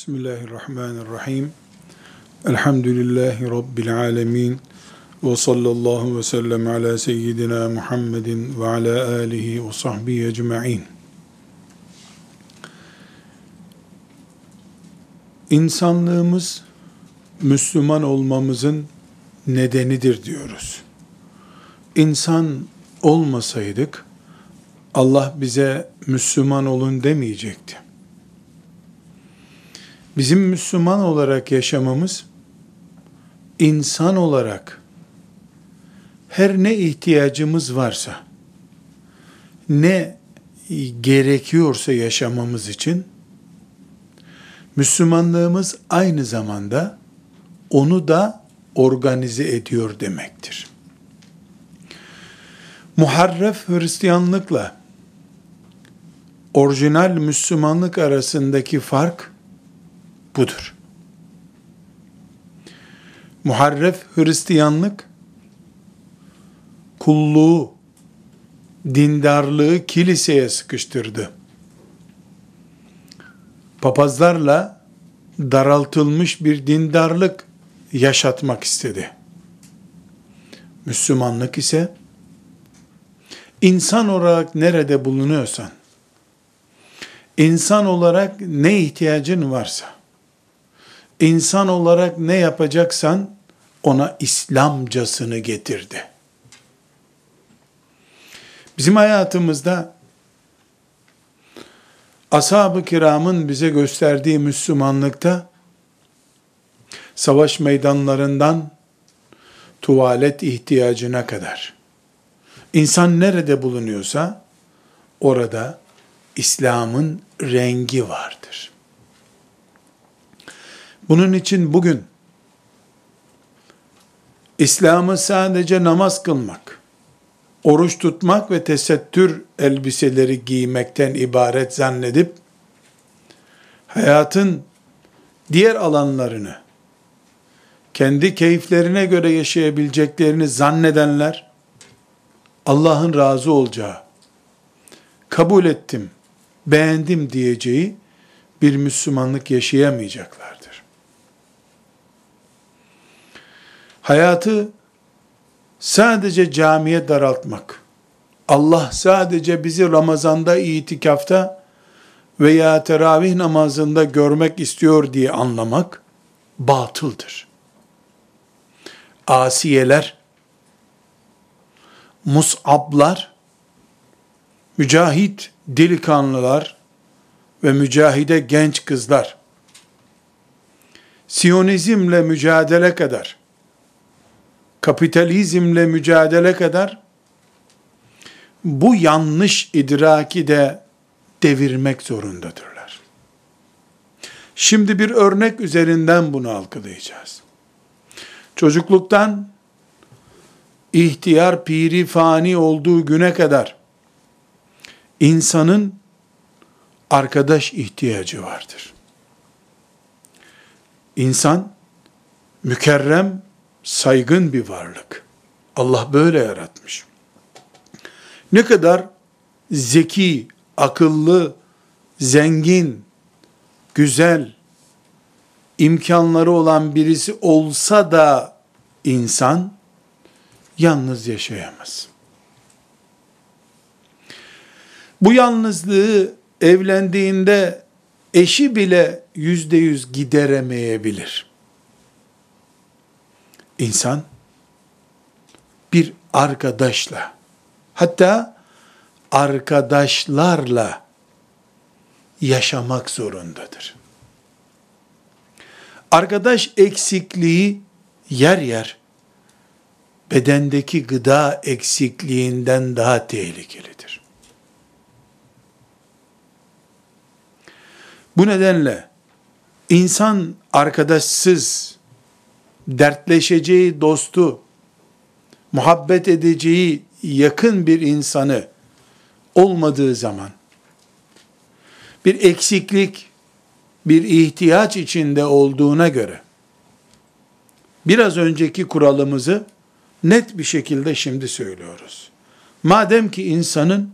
Bismillahirrahmanirrahim. Elhamdülillahi Rabbil alemin. Ve sallallahu ve sellem ala seyyidina Muhammedin ve ala alihi ve sahbihi ecma'in. İnsanlığımız Müslüman olmamızın nedenidir diyoruz. İnsan olmasaydık Allah bize Müslüman olun demeyecekti Bizim Müslüman olarak yaşamamız, insan olarak her ne ihtiyacımız varsa, ne gerekiyorsa yaşamamız için, Müslümanlığımız aynı zamanda onu da organize ediyor demektir. Muharref Hristiyanlıkla orijinal Müslümanlık arasındaki fark budur. Muharref Hristiyanlık kulluğu, dindarlığı kiliseye sıkıştırdı. Papazlarla daraltılmış bir dindarlık yaşatmak istedi. Müslümanlık ise insan olarak nerede bulunuyorsan, insan olarak ne ihtiyacın varsa, insan olarak ne yapacaksan ona İslamcasını getirdi. Bizim hayatımızda ashab-ı kiramın bize gösterdiği Müslümanlıkta savaş meydanlarından tuvalet ihtiyacına kadar insan nerede bulunuyorsa orada İslam'ın rengi vardır. Bunun için bugün İslam'ı sadece namaz kılmak, oruç tutmak ve tesettür elbiseleri giymekten ibaret zannedip hayatın diğer alanlarını kendi keyiflerine göre yaşayabileceklerini zannedenler Allah'ın razı olacağı, kabul ettim, beğendim diyeceği bir Müslümanlık yaşayamayacaklar. Hayatı sadece camiye daraltmak, Allah sadece bizi Ramazan'da itikafta veya teravih namazında görmek istiyor diye anlamak batıldır. Asiyeler, musablar, mücahit delikanlılar ve mücahide genç kızlar, Siyonizmle mücadele kadar, kapitalizmle mücadele kadar bu yanlış idraki de devirmek zorundadırlar. Şimdi bir örnek üzerinden bunu algılayacağız. Çocukluktan ihtiyar piri fani olduğu güne kadar insanın arkadaş ihtiyacı vardır. İnsan mükerrem saygın bir varlık. Allah böyle yaratmış. Ne kadar zeki, akıllı, zengin, güzel, imkanları olan birisi olsa da insan yalnız yaşayamaz. Bu yalnızlığı evlendiğinde eşi bile yüzde yüz gideremeyebilir. İnsan bir arkadaşla hatta arkadaşlarla yaşamak zorundadır. Arkadaş eksikliği yer yer bedendeki gıda eksikliğinden daha tehlikelidir. Bu nedenle insan arkadaşsız dertleşeceği dostu, muhabbet edeceği yakın bir insanı olmadığı zaman, bir eksiklik, bir ihtiyaç içinde olduğuna göre, biraz önceki kuralımızı net bir şekilde şimdi söylüyoruz. Madem ki insanın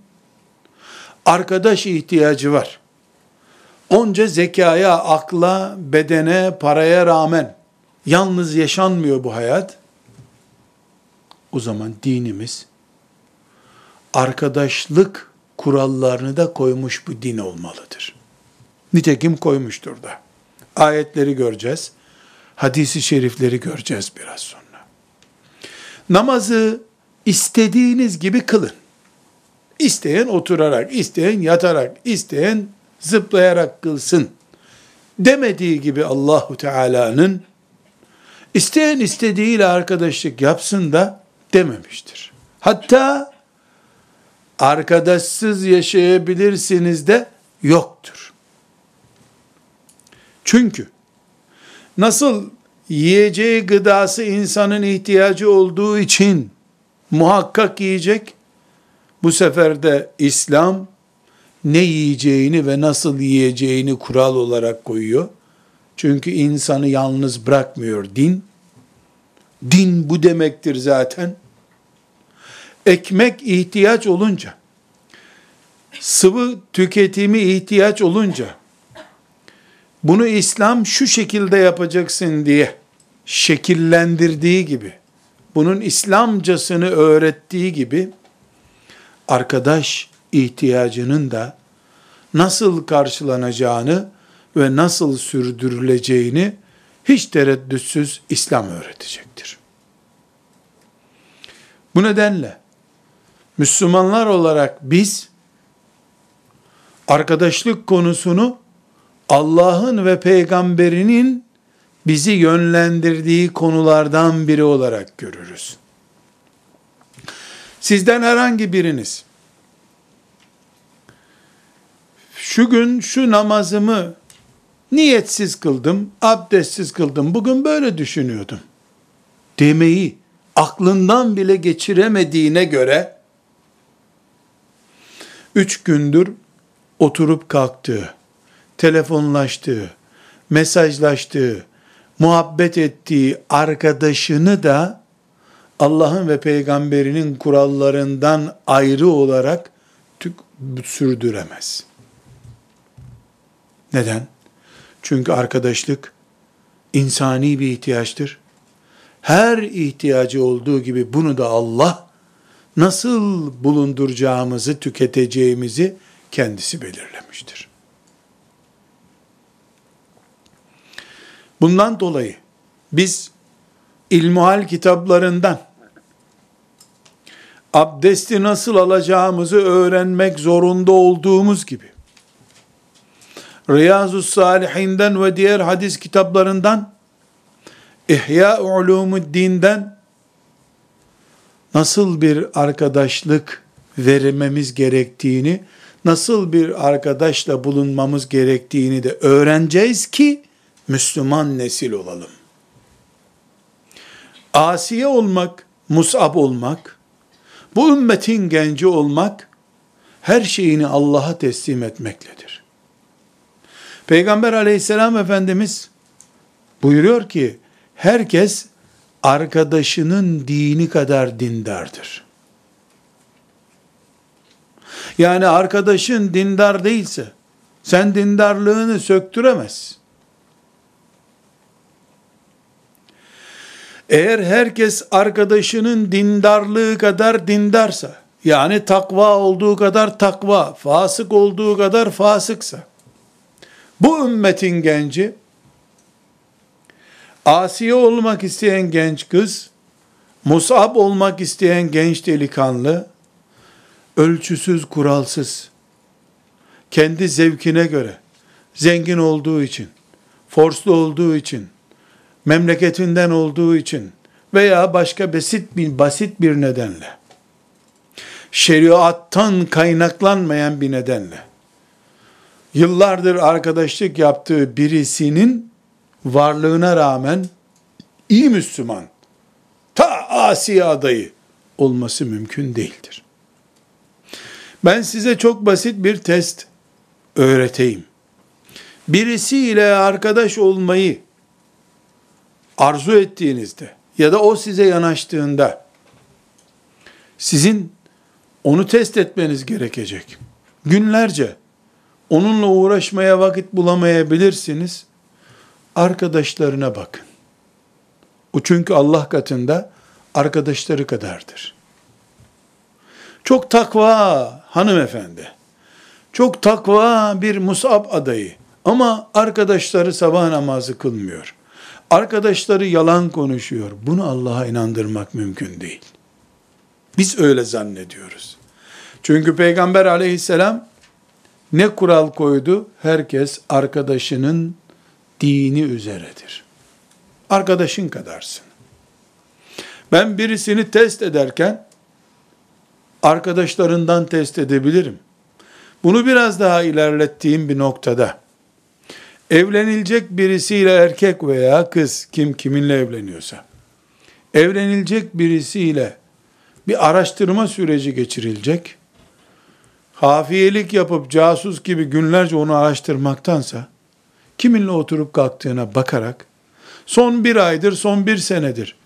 arkadaş ihtiyacı var, onca zekaya, akla, bedene, paraya rağmen yalnız yaşanmıyor bu hayat. O zaman dinimiz arkadaşlık kurallarını da koymuş bu din olmalıdır. Nitekim koymuştur da. Ayetleri göreceğiz. Hadisi şerifleri göreceğiz biraz sonra. Namazı istediğiniz gibi kılın. İsteyen oturarak, isteyen yatarak, isteyen zıplayarak kılsın. Demediği gibi Allahu Teala'nın isteyen istediğiyle arkadaşlık yapsın da dememiştir. Hatta arkadaşsız yaşayabilirsiniz de yoktur. Çünkü nasıl yiyeceği gıdası insanın ihtiyacı olduğu için muhakkak yiyecek, bu sefer de İslam ne yiyeceğini ve nasıl yiyeceğini kural olarak koyuyor. Çünkü insanı yalnız bırakmıyor din. Din bu demektir zaten. Ekmek ihtiyaç olunca, sıvı tüketimi ihtiyaç olunca, bunu İslam şu şekilde yapacaksın diye şekillendirdiği gibi, bunun İslamcasını öğrettiği gibi, arkadaş ihtiyacının da nasıl karşılanacağını ve nasıl sürdürüleceğini hiç tereddütsüz İslam öğretecektir. Bu nedenle Müslümanlar olarak biz arkadaşlık konusunu Allah'ın ve peygamberinin bizi yönlendirdiği konulardan biri olarak görürüz. Sizden herhangi biriniz şu gün şu namazımı niyetsiz kıldım, abdestsiz kıldım, bugün böyle düşünüyordum demeyi aklından bile geçiremediğine göre üç gündür oturup kalktığı, telefonlaştığı, mesajlaştığı, muhabbet ettiği arkadaşını da Allah'ın ve peygamberinin kurallarından ayrı olarak sürdüremez. Neden? Çünkü arkadaşlık insani bir ihtiyaçtır. Her ihtiyacı olduğu gibi bunu da Allah nasıl bulunduracağımızı, tüketeceğimizi kendisi belirlemiştir. Bundan dolayı biz ilmuhal kitaplarından abdesti nasıl alacağımızı öğrenmek zorunda olduğumuz gibi Riyazu Salihinden ve diğer hadis kitaplarından İhya Ulumuddin'den nasıl bir arkadaşlık vermemiz gerektiğini, nasıl bir arkadaşla bulunmamız gerektiğini de öğreneceğiz ki Müslüman nesil olalım. Asiye olmak, Musab olmak, bu ümmetin genci olmak, her şeyini Allah'a teslim etmekledir. Peygamber aleyhisselam Efendimiz buyuruyor ki, herkes arkadaşının dini kadar dindardır. Yani arkadaşın dindar değilse, sen dindarlığını söktüremezsin. Eğer herkes arkadaşının dindarlığı kadar dindarsa, yani takva olduğu kadar takva, fasık olduğu kadar fasıksa, bu ümmetin genci, asiye olmak isteyen genç kız, musab olmak isteyen genç delikanlı, ölçüsüz, kuralsız, kendi zevkine göre, zengin olduğu için, forslu olduğu için, memleketinden olduğu için veya başka basit bir, basit bir nedenle, şeriattan kaynaklanmayan bir nedenle, yıllardır arkadaşlık yaptığı birisinin varlığına rağmen iyi Müslüman, ta asi adayı olması mümkün değildir. Ben size çok basit bir test öğreteyim. Birisiyle arkadaş olmayı arzu ettiğinizde ya da o size yanaştığında sizin onu test etmeniz gerekecek. Günlerce onunla uğraşmaya vakit bulamayabilirsiniz. Arkadaşlarına bakın. O çünkü Allah katında arkadaşları kadardır. Çok takva hanımefendi. Çok takva bir Musab adayı. Ama arkadaşları sabah namazı kılmıyor. Arkadaşları yalan konuşuyor. Bunu Allah'a inandırmak mümkün değil. Biz öyle zannediyoruz. Çünkü Peygamber aleyhisselam ne kural koydu? Herkes arkadaşının dini üzeredir. Arkadaşın kadarsın. Ben birisini test ederken arkadaşlarından test edebilirim. Bunu biraz daha ilerlettiğim bir noktada evlenilecek birisiyle erkek veya kız kim kiminle evleniyorsa evlenilecek birisiyle bir araştırma süreci geçirilecek. Hafiyelik yapıp casus gibi günlerce onu araştırmaktansa kiminle oturup kalktığına bakarak son bir aydır, son bir senedir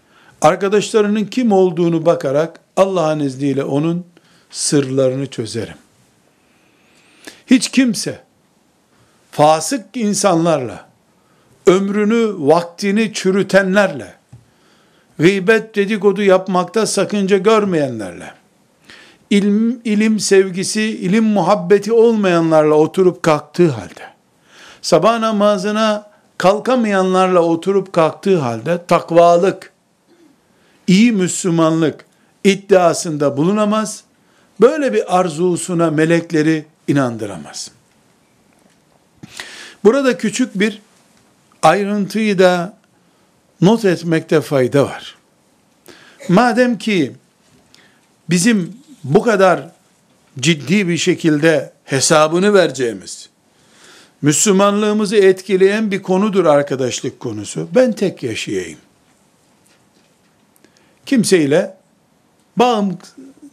arkadaşlarının kim olduğunu bakarak Allah'ın izniyle onun sırlarını çözerim. Hiç kimse fasık insanlarla, ömrünü, vaktini çürütenlerle, gıybet dedikodu yapmakta sakınca görmeyenlerle, ilim, ilim sevgisi, ilim muhabbeti olmayanlarla oturup kalktığı halde, sabah namazına kalkamayanlarla oturup kalktığı halde takvalık, iyi Müslümanlık iddiasında bulunamaz, böyle bir arzusuna melekleri inandıramaz. Burada küçük bir ayrıntıyı da not etmekte fayda var. Madem ki bizim bu kadar ciddi bir şekilde hesabını vereceğimiz, Müslümanlığımızı etkileyen bir konudur arkadaşlık konusu. Ben tek yaşayayım. Kimseyle bağım,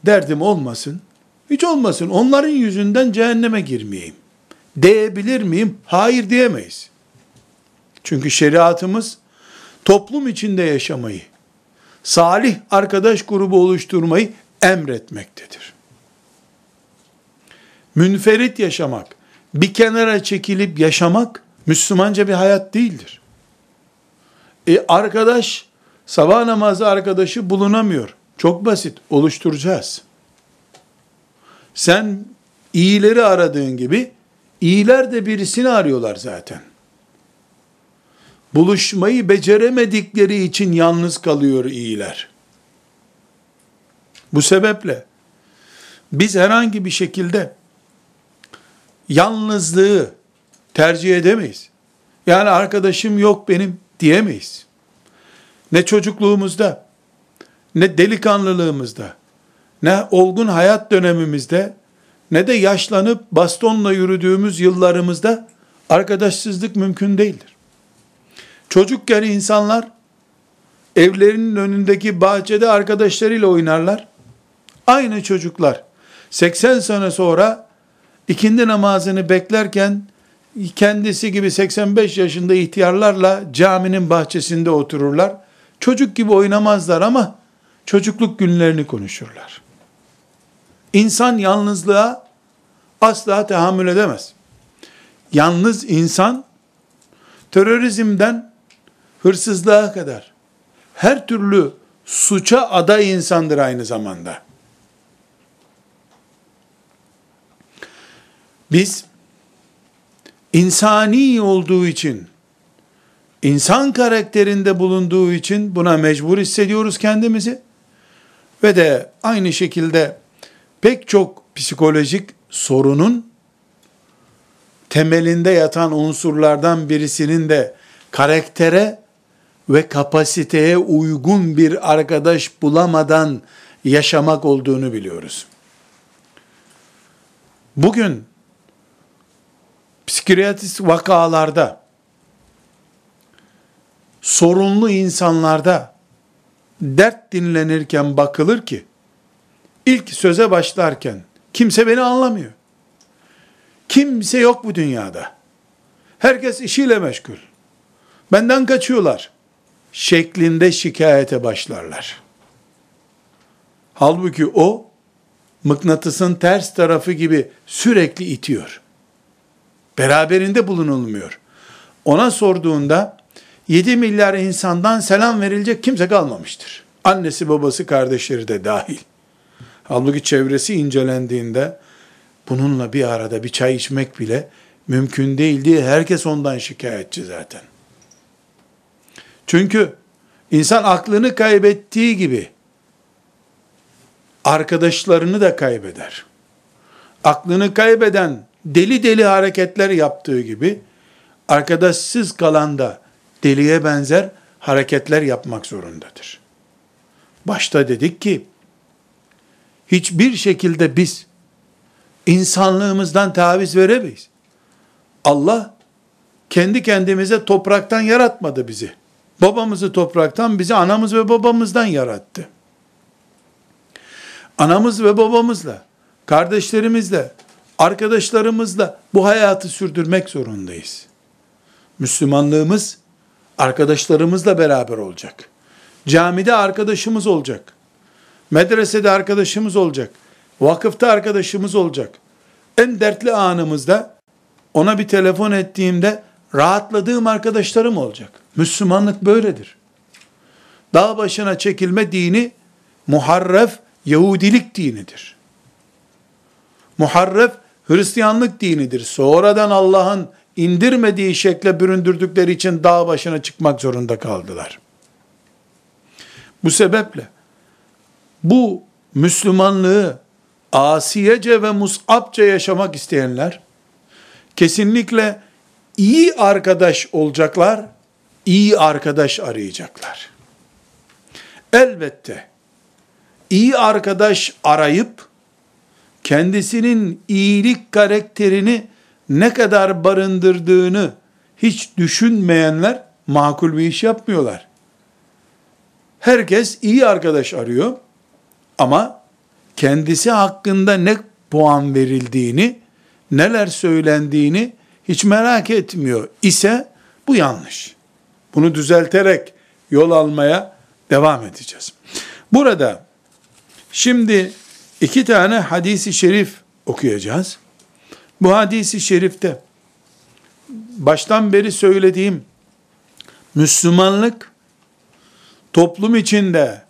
derdim olmasın. Hiç olmasın. Onların yüzünden cehenneme girmeyeyim. Diyebilir miyim? Hayır diyemeyiz. Çünkü şeriatımız toplum içinde yaşamayı, salih arkadaş grubu oluşturmayı emretmektedir. Münferit yaşamak, bir kenara çekilip yaşamak Müslümanca bir hayat değildir. E arkadaş, sabah namazı arkadaşı bulunamıyor. Çok basit, oluşturacağız. Sen iyileri aradığın gibi, iyiler de birisini arıyorlar zaten buluşmayı beceremedikleri için yalnız kalıyor iyiler. Bu sebeple biz herhangi bir şekilde yalnızlığı tercih edemeyiz. Yani arkadaşım yok benim diyemeyiz. Ne çocukluğumuzda, ne delikanlılığımızda, ne olgun hayat dönemimizde, ne de yaşlanıp bastonla yürüdüğümüz yıllarımızda arkadaşsızlık mümkün değildir. Çocukken insanlar evlerinin önündeki bahçede arkadaşlarıyla oynarlar. Aynı çocuklar 80 sene sonra ikindi namazını beklerken kendisi gibi 85 yaşında ihtiyarlarla caminin bahçesinde otururlar. Çocuk gibi oynamazlar ama çocukluk günlerini konuşurlar. İnsan yalnızlığa asla tahammül edemez. Yalnız insan terörizmden hırsızlığa kadar her türlü suça aday insandır aynı zamanda. Biz insani olduğu için, insan karakterinde bulunduğu için buna mecbur hissediyoruz kendimizi. Ve de aynı şekilde pek çok psikolojik sorunun temelinde yatan unsurlardan birisinin de karaktere ve kapasiteye uygun bir arkadaş bulamadan yaşamak olduğunu biliyoruz. Bugün psikiyatrist vakalarda sorunlu insanlarda dert dinlenirken bakılır ki ilk söze başlarken kimse beni anlamıyor. Kimse yok bu dünyada. Herkes işiyle meşgul. Benden kaçıyorlar şeklinde şikayete başlarlar. Halbuki o mıknatısın ters tarafı gibi sürekli itiyor. Beraberinde bulunulmuyor. Ona sorduğunda 7 milyar insandan selam verilecek kimse kalmamıştır. Annesi, babası, kardeşleri de dahil. Halbuki çevresi incelendiğinde bununla bir arada bir çay içmek bile mümkün değil diye herkes ondan şikayetçi zaten. Çünkü insan aklını kaybettiği gibi arkadaşlarını da kaybeder. Aklını kaybeden deli deli hareketler yaptığı gibi arkadaşsız kalan da deliye benzer hareketler yapmak zorundadır. Başta dedik ki hiçbir şekilde biz insanlığımızdan taviz veremeyiz. Allah kendi kendimize topraktan yaratmadı bizi. Babamızı topraktan, bizi anamız ve babamızdan yarattı. Anamız ve babamızla, kardeşlerimizle, arkadaşlarımızla bu hayatı sürdürmek zorundayız. Müslümanlığımız arkadaşlarımızla beraber olacak. Camide arkadaşımız olacak. Medresede arkadaşımız olacak. Vakıfta arkadaşımız olacak. En dertli anımızda ona bir telefon ettiğimde rahatladığım arkadaşlarım olacak. Müslümanlık böyledir. Dağ başına çekilme dini muharref Yahudilik dinidir. Muharref Hristiyanlık dinidir. Sonradan Allah'ın indirmediği şekle büründürdükleri için dağ başına çıkmak zorunda kaldılar. Bu sebeple bu Müslümanlığı asiyece ve musabça yaşamak isteyenler kesinlikle iyi arkadaş olacaklar, iyi arkadaş arayacaklar. Elbette iyi arkadaş arayıp kendisinin iyilik karakterini ne kadar barındırdığını hiç düşünmeyenler makul bir iş yapmıyorlar. Herkes iyi arkadaş arıyor ama kendisi hakkında ne puan verildiğini, neler söylendiğini hiç merak etmiyor ise bu yanlış. Bunu düzelterek yol almaya devam edeceğiz. Burada şimdi iki tane hadisi şerif okuyacağız. Bu hadisi şerifte baştan beri söylediğim Müslümanlık toplum içinde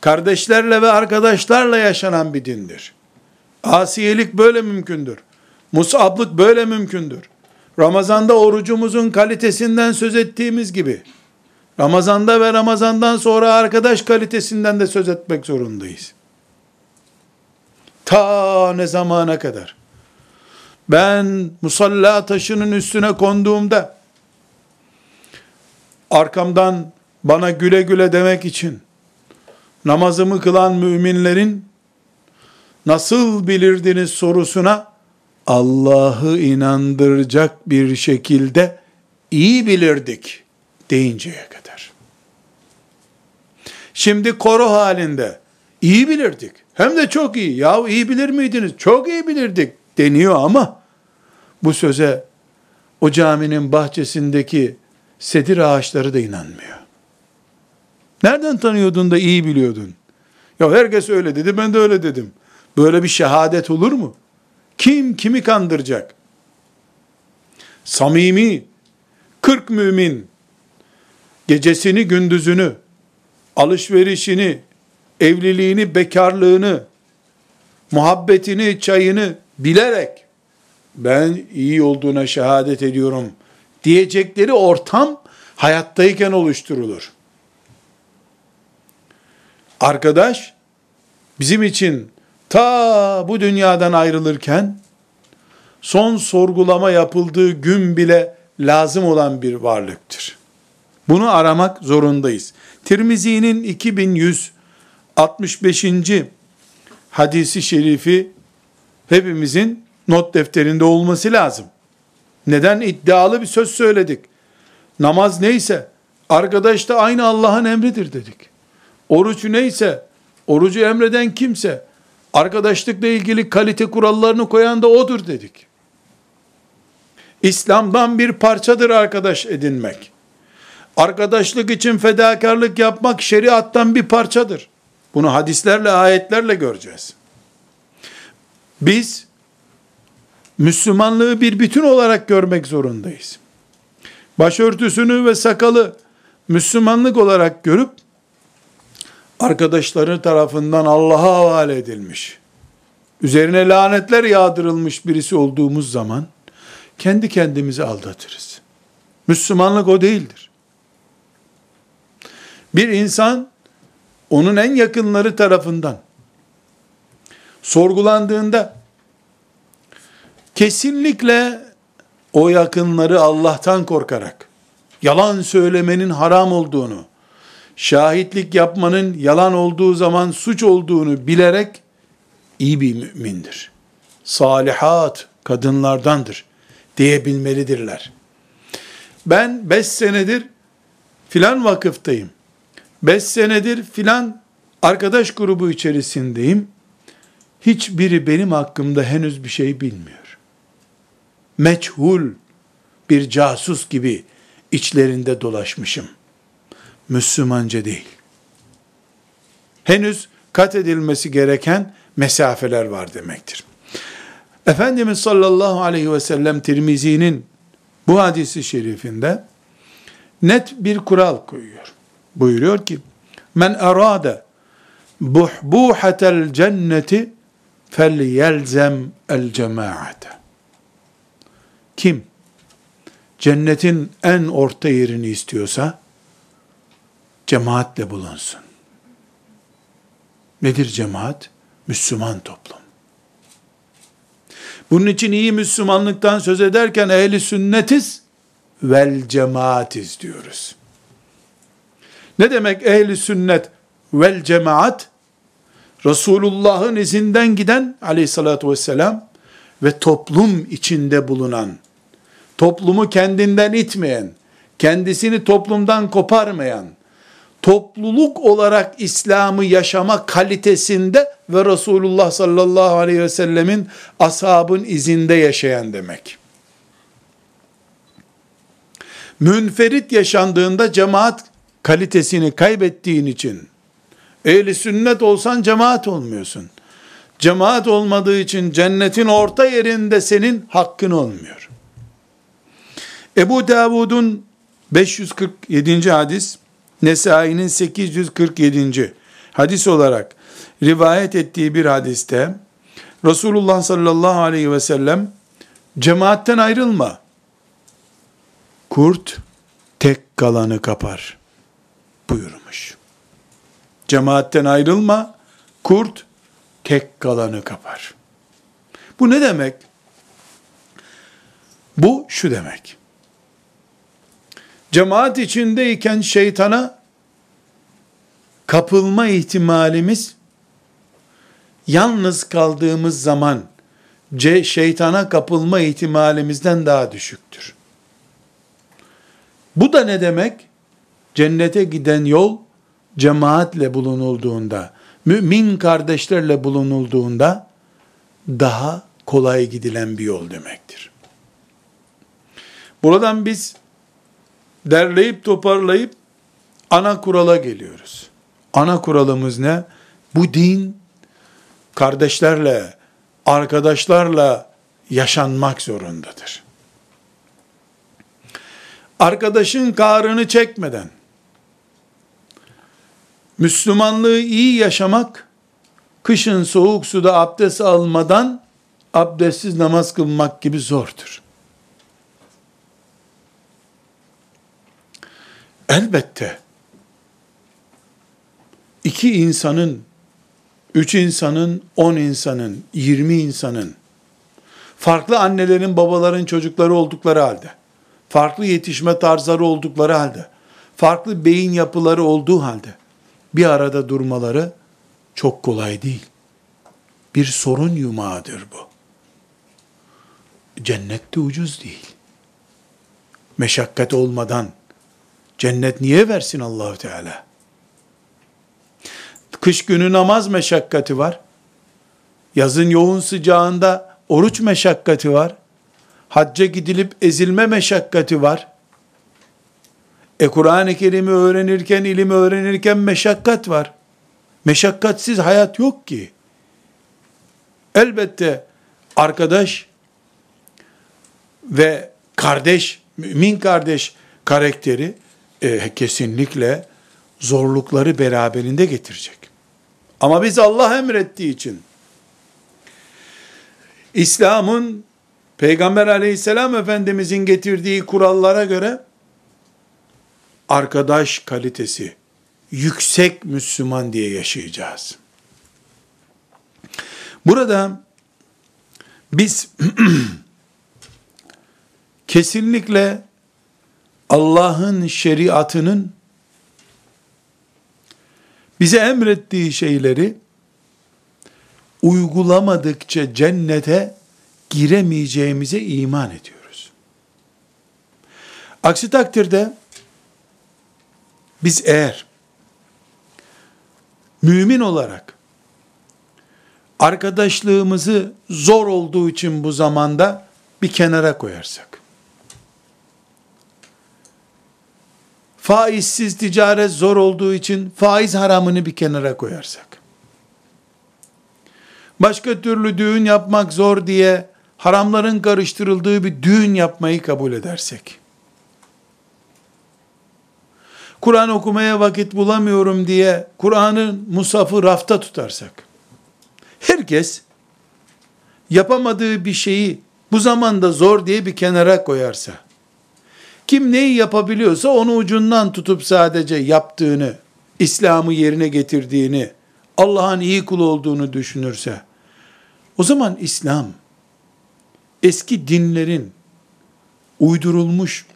kardeşlerle ve arkadaşlarla yaşanan bir dindir. Asiyelik böyle mümkündür. Musablık böyle mümkündür. Ramazanda orucumuzun kalitesinden söz ettiğimiz gibi, Ramazanda ve Ramazandan sonra arkadaş kalitesinden de söz etmek zorundayız. Ta ne zamana kadar? Ben musalla taşının üstüne konduğumda, arkamdan bana güle güle demek için, namazımı kılan müminlerin, nasıl bilirdiniz sorusuna, Allah'ı inandıracak bir şekilde iyi bilirdik deyinceye kadar. Şimdi koro halinde iyi bilirdik. Hem de çok iyi. Ya iyi bilir miydiniz? Çok iyi bilirdik deniyor ama bu söze o caminin bahçesindeki sedir ağaçları da inanmıyor. Nereden tanıyordun da iyi biliyordun? Ya herkes öyle dedi, ben de öyle dedim. Böyle bir şehadet olur mu? Kim kimi kandıracak? Samimi, kırk mümin, gecesini gündüzünü, alışverişini, evliliğini, bekarlığını, muhabbetini, çayını bilerek ben iyi olduğuna şehadet ediyorum diyecekleri ortam hayattayken oluşturulur. Arkadaş bizim için ta bu dünyadan ayrılırken son sorgulama yapıldığı gün bile lazım olan bir varlıktır. Bunu aramak zorundayız. Tirmizi'nin 2165. hadisi şerifi hepimizin not defterinde olması lazım. Neden iddialı bir söz söyledik? Namaz neyse arkadaş da aynı Allah'ın emridir dedik. Oruç neyse orucu emreden kimse arkadaşlıkla ilgili kalite kurallarını koyan da odur dedik. İslam'dan bir parçadır arkadaş edinmek. Arkadaşlık için fedakarlık yapmak şeriattan bir parçadır. Bunu hadislerle, ayetlerle göreceğiz. Biz Müslümanlığı bir bütün olarak görmek zorundayız. Başörtüsünü ve sakalı Müslümanlık olarak görüp arkadaşları tarafından Allah'a havale edilmiş, üzerine lanetler yağdırılmış birisi olduğumuz zaman kendi kendimizi aldatırız. Müslümanlık o değildir. Bir insan onun en yakınları tarafından sorgulandığında kesinlikle o yakınları Allah'tan korkarak yalan söylemenin haram olduğunu, şahitlik yapmanın yalan olduğu zaman suç olduğunu bilerek iyi bir mümindir. Salihat kadınlardandır diyebilmelidirler. Ben beş senedir filan vakıftayım. Beş senedir filan arkadaş grubu içerisindeyim. Hiçbiri benim hakkımda henüz bir şey bilmiyor. Meçhul bir casus gibi içlerinde dolaşmışım. Müslümanca değil. Henüz kat edilmesi gereken mesafeler var demektir. Efendimiz sallallahu aleyhi ve sellem Tirmizi'nin bu hadisi şerifinde net bir kural koyuyor. Buyuruyor ki, men arada buhbuhatel cenneti fel yelzem el cemaate. Kim cennetin en orta yerini istiyorsa cemaatle bulunsun. Nedir cemaat? Müslüman toplum. Bunun için iyi Müslümanlıktan söz ederken ehli sünnetiz vel cemaatiz diyoruz. Ne demek ehli sünnet vel cemaat? Resulullah'ın izinden giden aleyhissalatü vesselam ve toplum içinde bulunan, toplumu kendinden itmeyen, kendisini toplumdan koparmayan, topluluk olarak İslam'ı yaşama kalitesinde ve Resulullah sallallahu aleyhi ve sellemin ashabın izinde yaşayan demek. Münferit yaşandığında cemaat kalitesini kaybettiğin için ehli sünnet olsan cemaat olmuyorsun. Cemaat olmadığı için cennetin orta yerinde senin hakkın olmuyor. Ebu Davud'un 547. hadis Nesai'nin 847. hadis olarak rivayet ettiği bir hadiste Resulullah sallallahu aleyhi ve sellem cemaatten ayrılma. Kurt tek kalanı kapar buyurmuş. Cemaatten ayrılma, kurt tek kalanı kapar. Bu ne demek? Bu şu demek cemaat içindeyken şeytana kapılma ihtimalimiz yalnız kaldığımız zaman şeytana kapılma ihtimalimizden daha düşüktür. Bu da ne demek? Cennete giden yol cemaatle bulunulduğunda, mümin kardeşlerle bulunulduğunda daha kolay gidilen bir yol demektir. Buradan biz derleyip toparlayıp ana kurala geliyoruz. Ana kuralımız ne? Bu din kardeşlerle, arkadaşlarla yaşanmak zorundadır. Arkadaşın karını çekmeden, Müslümanlığı iyi yaşamak, kışın soğuk suda abdest almadan, abdestsiz namaz kılmak gibi zordur. Elbette iki insanın, üç insanın, on insanın, yirmi insanın, farklı annelerin, babaların çocukları oldukları halde, farklı yetişme tarzları oldukları halde, farklı beyin yapıları olduğu halde, bir arada durmaları çok kolay değil. Bir sorun yumağıdır bu. Cennette ucuz değil. Meşakkat olmadan, Cennet niye versin Allahu Teala? Kış günü namaz meşakkati var. Yazın yoğun sıcağında oruç meşakkati var. Hacca gidilip ezilme meşakkati var. E Kur'an-ı Kerim'i öğrenirken, ilim öğrenirken meşakkat var. Meşakkatsiz hayat yok ki. Elbette arkadaş ve kardeş, mümin kardeş karakteri e, kesinlikle zorlukları beraberinde getirecek. Ama biz Allah emrettiği için İslam'ın Peygamber aleyhisselam efendimizin getirdiği kurallara göre arkadaş kalitesi yüksek Müslüman diye yaşayacağız. Burada biz kesinlikle Allah'ın şeriatının bize emrettiği şeyleri uygulamadıkça cennete giremeyeceğimize iman ediyoruz. Aksi takdirde biz eğer mümin olarak arkadaşlığımızı zor olduğu için bu zamanda bir kenara koyarsak, faizsiz ticaret zor olduğu için faiz haramını bir kenara koyarsak, başka türlü düğün yapmak zor diye haramların karıştırıldığı bir düğün yapmayı kabul edersek, Kur'an okumaya vakit bulamıyorum diye Kur'an'ın musafı rafta tutarsak, herkes yapamadığı bir şeyi bu zamanda zor diye bir kenara koyarsa, kim neyi yapabiliyorsa onu ucundan tutup sadece yaptığını, İslam'ı yerine getirdiğini, Allah'ın iyi kulu olduğunu düşünürse, o zaman İslam, eski dinlerin, uydurulmuş,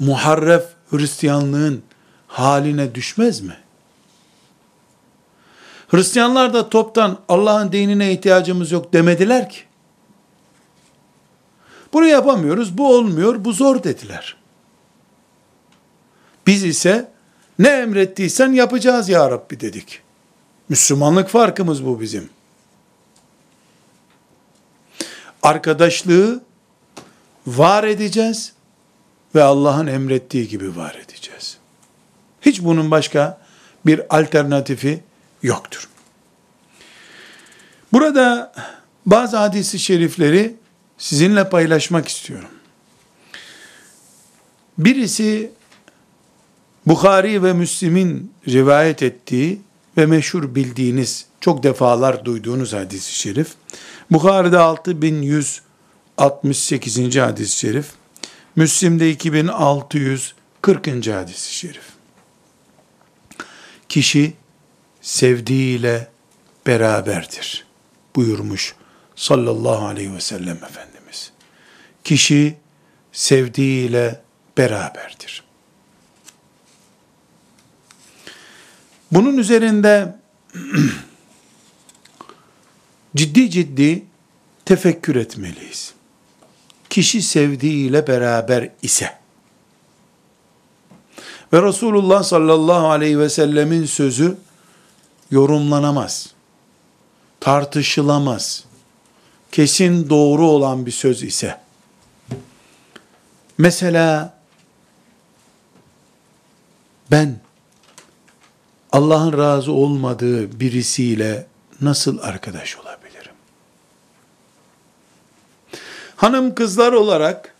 muharref Hristiyanlığın haline düşmez mi? Hristiyanlar da toptan Allah'ın dinine ihtiyacımız yok demediler ki. Bunu yapamıyoruz, bu olmuyor, bu zor dediler. Biz ise ne emrettiysen yapacağız ya Rabbi dedik. Müslümanlık farkımız bu bizim. Arkadaşlığı var edeceğiz ve Allah'ın emrettiği gibi var edeceğiz. Hiç bunun başka bir alternatifi yoktur. Burada bazı hadisi şerifleri sizinle paylaşmak istiyorum. Birisi Bukhari ve Müslim'in rivayet ettiği ve meşhur bildiğiniz, çok defalar duyduğunuz hadis-i şerif. Bukhari'de 6168. hadis-i şerif. Müslim'de 2640. hadis-i şerif. Kişi sevdiğiyle beraberdir buyurmuş sallallahu aleyhi ve sellem Efendimiz. Kişi sevdiğiyle beraberdir. Bunun üzerinde ciddi ciddi tefekkür etmeliyiz. Kişi sevdiğiyle beraber ise ve Resulullah sallallahu aleyhi ve sellemin sözü yorumlanamaz, tartışılamaz, kesin doğru olan bir söz ise, mesela ben Allah'ın razı olmadığı birisiyle nasıl arkadaş olabilirim? Hanım kızlar olarak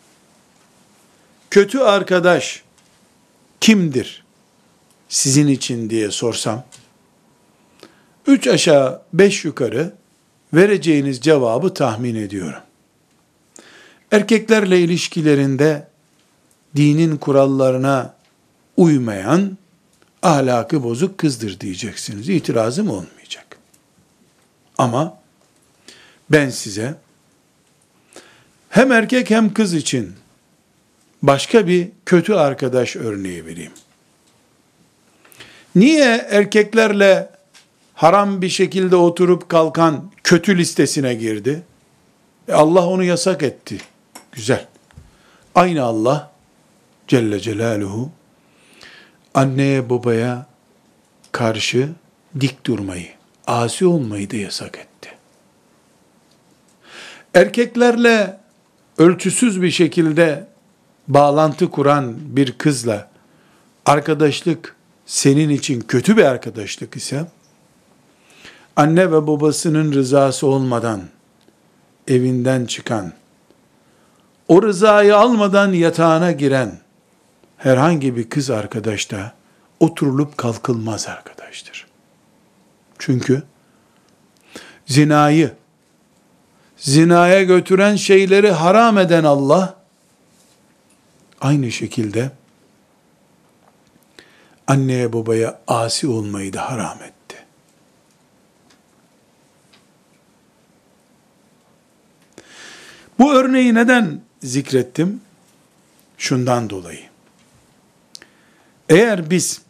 kötü arkadaş kimdir sizin için diye sorsam, üç aşağı beş yukarı vereceğiniz cevabı tahmin ediyorum. Erkeklerle ilişkilerinde dinin kurallarına uymayan, ahlakı bozuk kızdır diyeceksiniz. İtirazım olmayacak. Ama ben size hem erkek hem kız için başka bir kötü arkadaş örneği vereyim. Niye erkeklerle haram bir şekilde oturup kalkan kötü listesine girdi? E Allah onu yasak etti. Güzel. Aynı Allah Celle Celaluhu anneye babaya karşı dik durmayı, asi olmayı da yasak etti. Erkeklerle ölçüsüz bir şekilde bağlantı kuran bir kızla arkadaşlık senin için kötü bir arkadaşlık ise anne ve babasının rızası olmadan evinden çıkan o rızayı almadan yatağına giren herhangi bir kız arkadaş da oturulup kalkılmaz arkadaştır. Çünkü zinayı, zinaya götüren şeyleri haram eden Allah, aynı şekilde anneye babaya asi olmayı da haram etti. Bu örneği neden zikrettim? Şundan dolayı. Eğer biz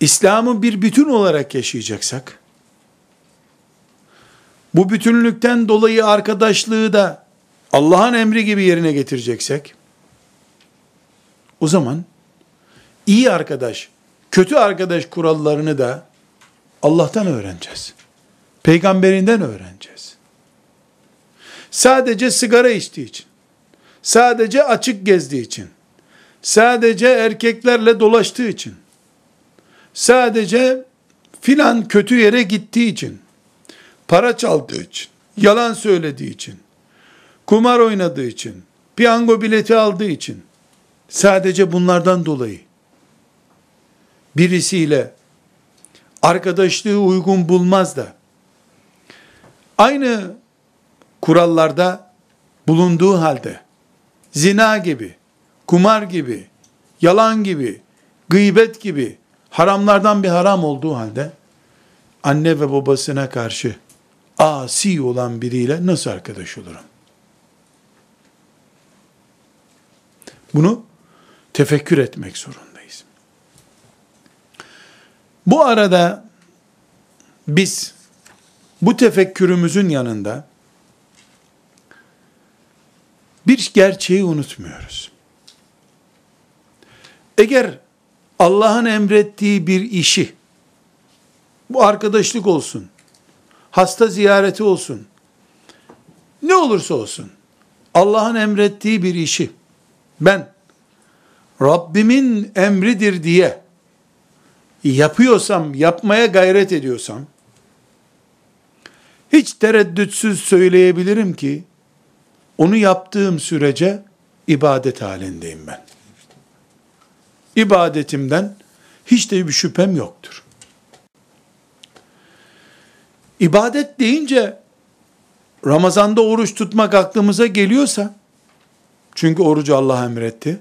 İslam'ı bir bütün olarak yaşayacaksak, bu bütünlükten dolayı arkadaşlığı da Allah'ın emri gibi yerine getireceksek, o zaman iyi arkadaş, kötü arkadaş kurallarını da Allah'tan öğreneceğiz. Peygamberinden öğreneceğiz. Sadece sigara içtiği için, sadece açık gezdiği için, sadece erkeklerle dolaştığı için, sadece filan kötü yere gittiği için, para çaldığı için, yalan söylediği için, kumar oynadığı için, piyango bileti aldığı için, sadece bunlardan dolayı birisiyle arkadaşlığı uygun bulmaz da, aynı kurallarda bulunduğu halde, zina gibi, kumar gibi, yalan gibi, gıybet gibi, haramlardan bir haram olduğu halde, anne ve babasına karşı asi olan biriyle nasıl arkadaş olurum? Bunu tefekkür etmek zorundayız. Bu arada biz bu tefekkürümüzün yanında bir gerçeği unutmuyoruz. Eğer Allah'ın emrettiği bir işi, bu arkadaşlık olsun, hasta ziyareti olsun, ne olursa olsun, Allah'ın emrettiği bir işi, ben Rabbimin emridir diye yapıyorsam, yapmaya gayret ediyorsam, hiç tereddütsüz söyleyebilirim ki, onu yaptığım sürece ibadet halindeyim ben. İbadetimden hiç de bir şüphem yoktur. İbadet deyince Ramazanda oruç tutmak aklımıza geliyorsa, çünkü orucu Allah emretti.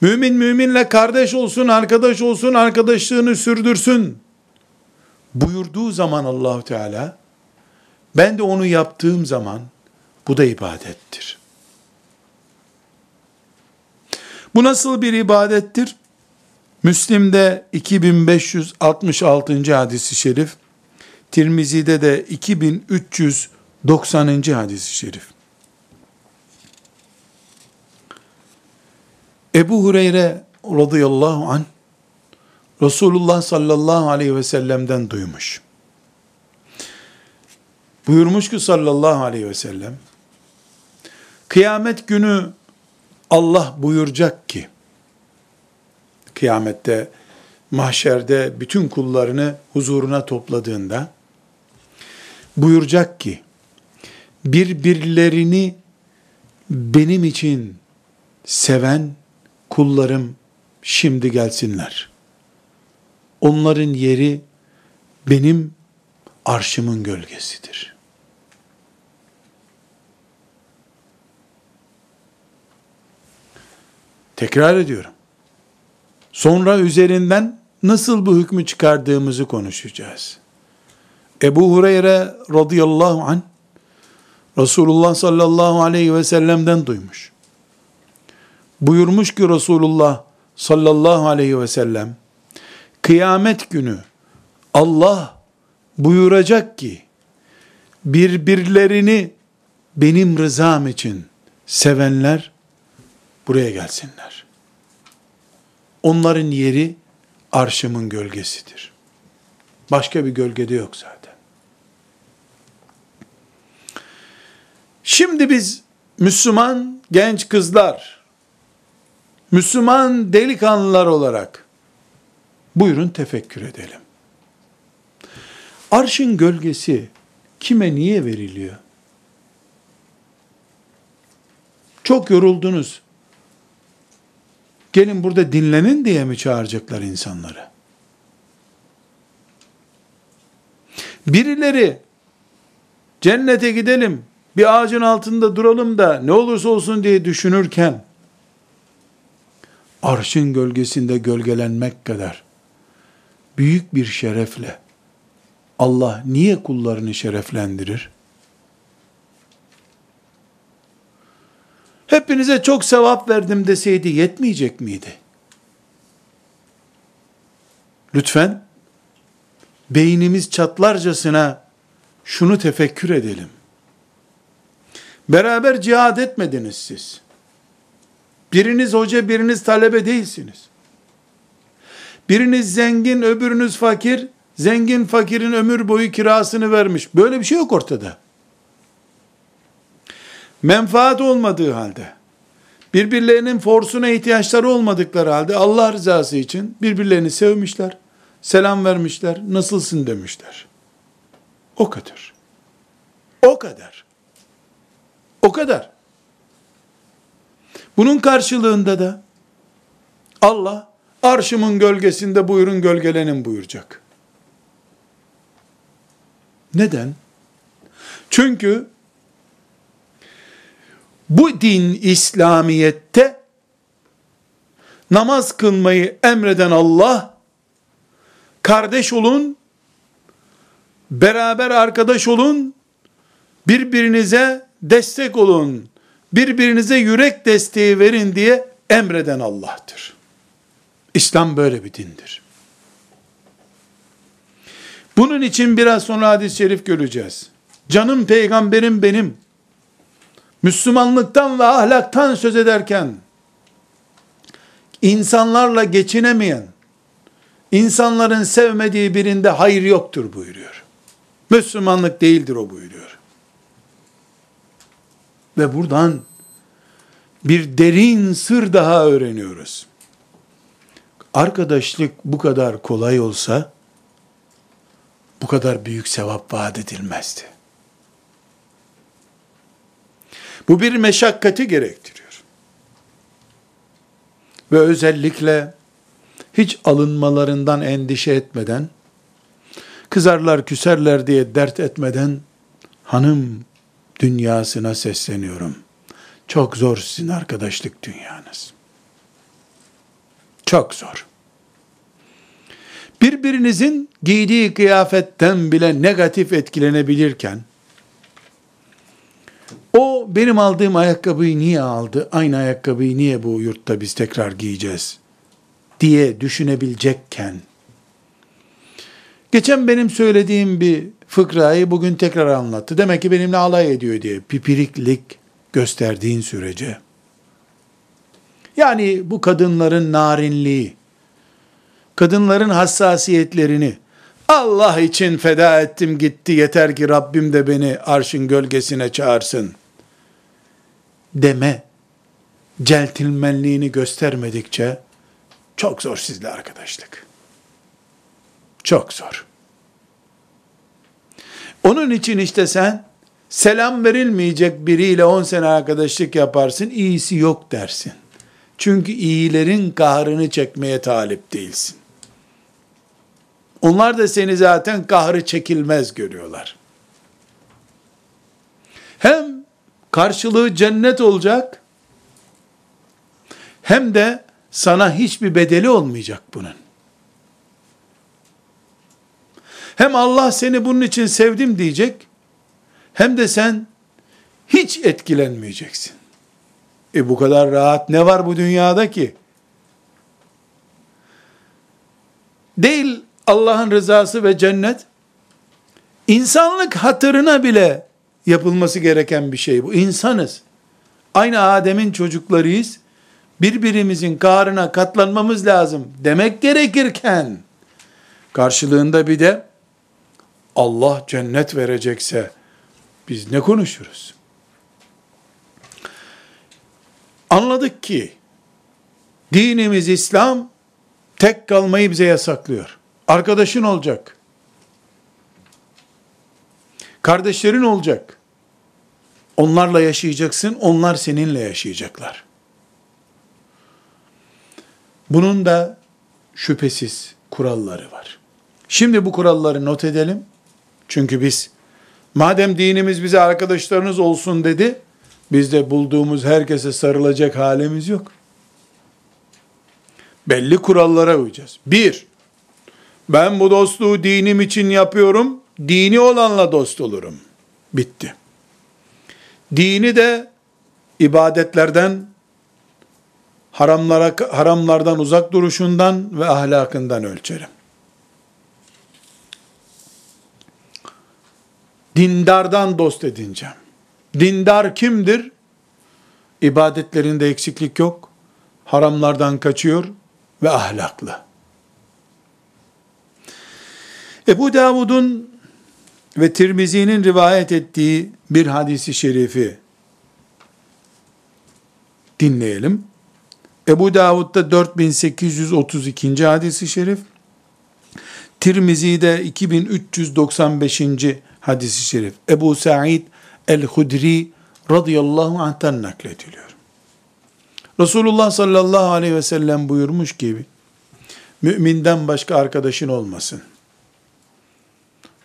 Mümin müminle kardeş olsun, arkadaş olsun, arkadaşlığını sürdürsün buyurduğu zaman Allahu Teala ben de onu yaptığım zaman bu da ibadettir. Bu nasıl bir ibadettir? Müslim'de 2566. hadisi şerif, Tirmizi'de de 2390. hadisi şerif. Ebu Hureyre radıyallahu an Resulullah sallallahu aleyhi ve sellem'den duymuş. Buyurmuş ki sallallahu aleyhi ve sellem, kıyamet günü Allah buyuracak ki, kıyamette, mahşerde bütün kullarını huzuruna topladığında, buyuracak ki, birbirlerini benim için seven kullarım şimdi gelsinler. Onların yeri benim arşımın gölgesidir. Tekrar ediyorum. Sonra üzerinden nasıl bu hükmü çıkardığımızı konuşacağız. Ebu Hureyre radıyallahu an Resulullah sallallahu aleyhi ve sellem'den duymuş. Buyurmuş ki Resulullah sallallahu aleyhi ve sellem kıyamet günü Allah buyuracak ki birbirlerini benim rızam için sevenler buraya gelsinler. Onların yeri arşımın gölgesidir. Başka bir gölgede yok zaten. Şimdi biz Müslüman genç kızlar, Müslüman delikanlılar olarak buyurun tefekkür edelim. Arşın gölgesi kime niye veriliyor? Çok yoruldunuz. Gelin burada dinlenin diye mi çağıracaklar insanları? Birileri cennete gidelim, bir ağacın altında duralım da ne olursa olsun diye düşünürken arşın gölgesinde gölgelenmek kadar büyük bir şerefle Allah niye kullarını şereflendirir? Hepinize çok sevap verdim deseydi yetmeyecek miydi? Lütfen beynimiz çatlarcasına şunu tefekkür edelim. Beraber cihad etmediniz siz. Biriniz hoca, biriniz talebe değilsiniz. Biriniz zengin, öbürünüz fakir. Zengin fakirin ömür boyu kirasını vermiş. Böyle bir şey yok ortada. Menfaat olmadığı halde, birbirlerinin forsuna ihtiyaçları olmadıkları halde Allah rızası için birbirlerini sevmişler, selam vermişler, nasılsın demişler. O kadar. O kadar. O kadar. Bunun karşılığında da Allah arşımın gölgesinde buyurun gölgelenin buyuracak. Neden? Çünkü bu din İslamiyette namaz kılmayı emreden Allah kardeş olun, beraber arkadaş olun, birbirinize destek olun, birbirinize yürek desteği verin diye emreden Allah'tır. İslam böyle bir dindir. Bunun için biraz sonra hadis-i şerif göreceğiz. Canım peygamberim benim. Müslümanlıktan ve ahlaktan söz ederken insanlarla geçinemeyen, insanların sevmediği birinde hayır yoktur buyuruyor. Müslümanlık değildir o buyuruyor. Ve buradan bir derin sır daha öğreniyoruz. Arkadaşlık bu kadar kolay olsa, bu kadar büyük sevap vaat edilmezdi. Bu bir meşakkati gerektiriyor. Ve özellikle hiç alınmalarından endişe etmeden, kızarlar küserler diye dert etmeden, hanım dünyasına sesleniyorum. Çok zor sizin arkadaşlık dünyanız. Çok zor. Birbirinizin giydiği kıyafetten bile negatif etkilenebilirken, o benim aldığım ayakkabıyı niye aldı? Aynı ayakkabıyı niye bu yurtta biz tekrar giyeceğiz? diye düşünebilecekken, geçen benim söylediğim bir fıkrayı bugün tekrar anlattı. Demek ki benimle alay ediyor diye pipiriklik gösterdiğin sürece, yani bu kadınların narinliği, kadınların hassasiyetlerini, Allah için feda ettim gitti yeter ki Rabbim de beni arşın gölgesine çağırsın deme celtilmenliğini göstermedikçe çok zor sizle arkadaşlık. Çok zor. Onun için işte sen selam verilmeyecek biriyle 10 sene arkadaşlık yaparsın, iyisi yok dersin. Çünkü iyilerin kahrını çekmeye talip değilsin. Onlar da seni zaten kahrı çekilmez görüyorlar. Hem karşılığı cennet olacak, hem de sana hiçbir bedeli olmayacak bunun. Hem Allah seni bunun için sevdim diyecek, hem de sen hiç etkilenmeyeceksin. E bu kadar rahat ne var bu dünyada ki? Değil Allah'ın rızası ve cennet, insanlık hatırına bile yapılması gereken bir şey bu. İnsanız. Aynı Adem'in çocuklarıyız. Birbirimizin kahrına katlanmamız lazım demek gerekirken, karşılığında bir de Allah cennet verecekse biz ne konuşuruz? Anladık ki dinimiz İslam tek kalmayı bize yasaklıyor. Arkadaşın olacak. Kardeşlerin olacak. Onlarla yaşayacaksın, onlar seninle yaşayacaklar. Bunun da şüphesiz kuralları var. Şimdi bu kuralları not edelim. Çünkü biz madem dinimiz bize arkadaşlarınız olsun dedi, biz de bulduğumuz herkese sarılacak halimiz yok. Belli kurallara uyacağız. Bir, ben bu dostluğu dinim için yapıyorum, dini olanla dost olurum. Bitti. Dini de ibadetlerden, haramlara, haramlardan uzak duruşundan ve ahlakından ölçerim. Dindardan dost edineceğim. Dindar kimdir? İbadetlerinde eksiklik yok. Haramlardan kaçıyor ve ahlaklı. Ebu Davud'un ve Tirmizi'nin rivayet ettiği bir hadisi şerifi dinleyelim. Ebu Davud'da 4832. hadisi şerif, Tirmizi'de 2395. hadisi şerif. Ebu Sa'id el-Hudri radıyallahu anh'tan naklediliyor. Resulullah sallallahu aleyhi ve sellem buyurmuş gibi, müminden başka arkadaşın olmasın.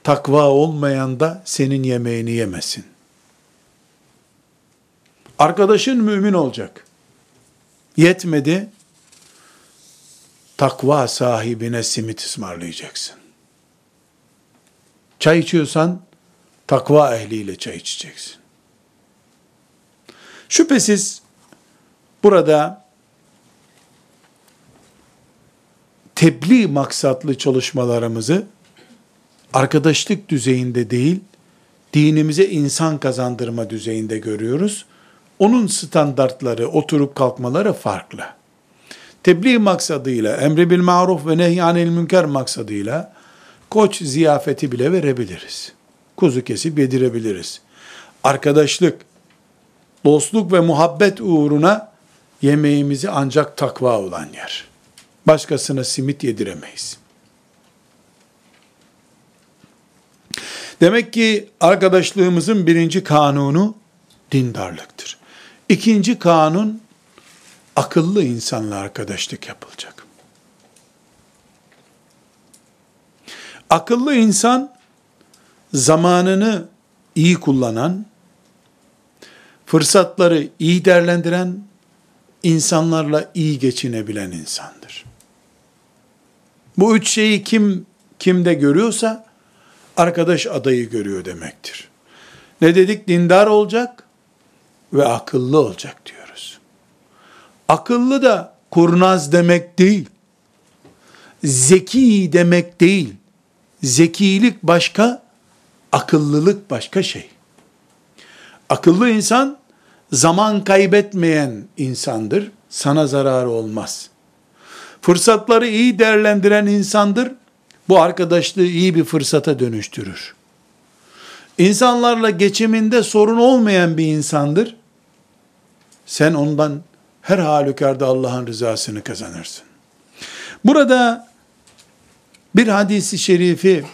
Takva olmayan da senin yemeğini yemesin. Arkadaşın mümin olacak. Yetmedi, takva sahibine simit ısmarlayacaksın. Çay içiyorsan, takva ehliyle çay içeceksin. Şüphesiz burada tebliğ maksatlı çalışmalarımızı arkadaşlık düzeyinde değil, dinimize insan kazandırma düzeyinde görüyoruz. Onun standartları, oturup kalkmaları farklı. Tebliğ maksadıyla, emri bil maruf ve nehyanil münker maksadıyla koç ziyafeti bile verebiliriz. Kuzu kesip yedirebiliriz. Arkadaşlık, dostluk ve muhabbet uğruna yemeğimizi ancak takva olan yer. Başkasına simit yediremeyiz. Demek ki arkadaşlığımızın birinci kanunu dindarlıktır. İkinci kanun akıllı insanla arkadaşlık yapılacak. Akıllı insan zamanını iyi kullanan, fırsatları iyi değerlendiren, insanlarla iyi geçinebilen insandır. Bu üç şeyi kim kimde görüyorsa arkadaş adayı görüyor demektir. Ne dedik? Dindar olacak ve akıllı olacak diyoruz. Akıllı da kurnaz demek değil. Zeki demek değil. Zekilik başka, akıllılık başka şey. Akıllı insan zaman kaybetmeyen insandır. Sana zararı olmaz. Fırsatları iyi değerlendiren insandır. Bu arkadaşlığı iyi bir fırsata dönüştürür. İnsanlarla geçiminde sorun olmayan bir insandır. Sen ondan her halükarda Allah'ın rızasını kazanırsın. Burada bir hadisi şerifi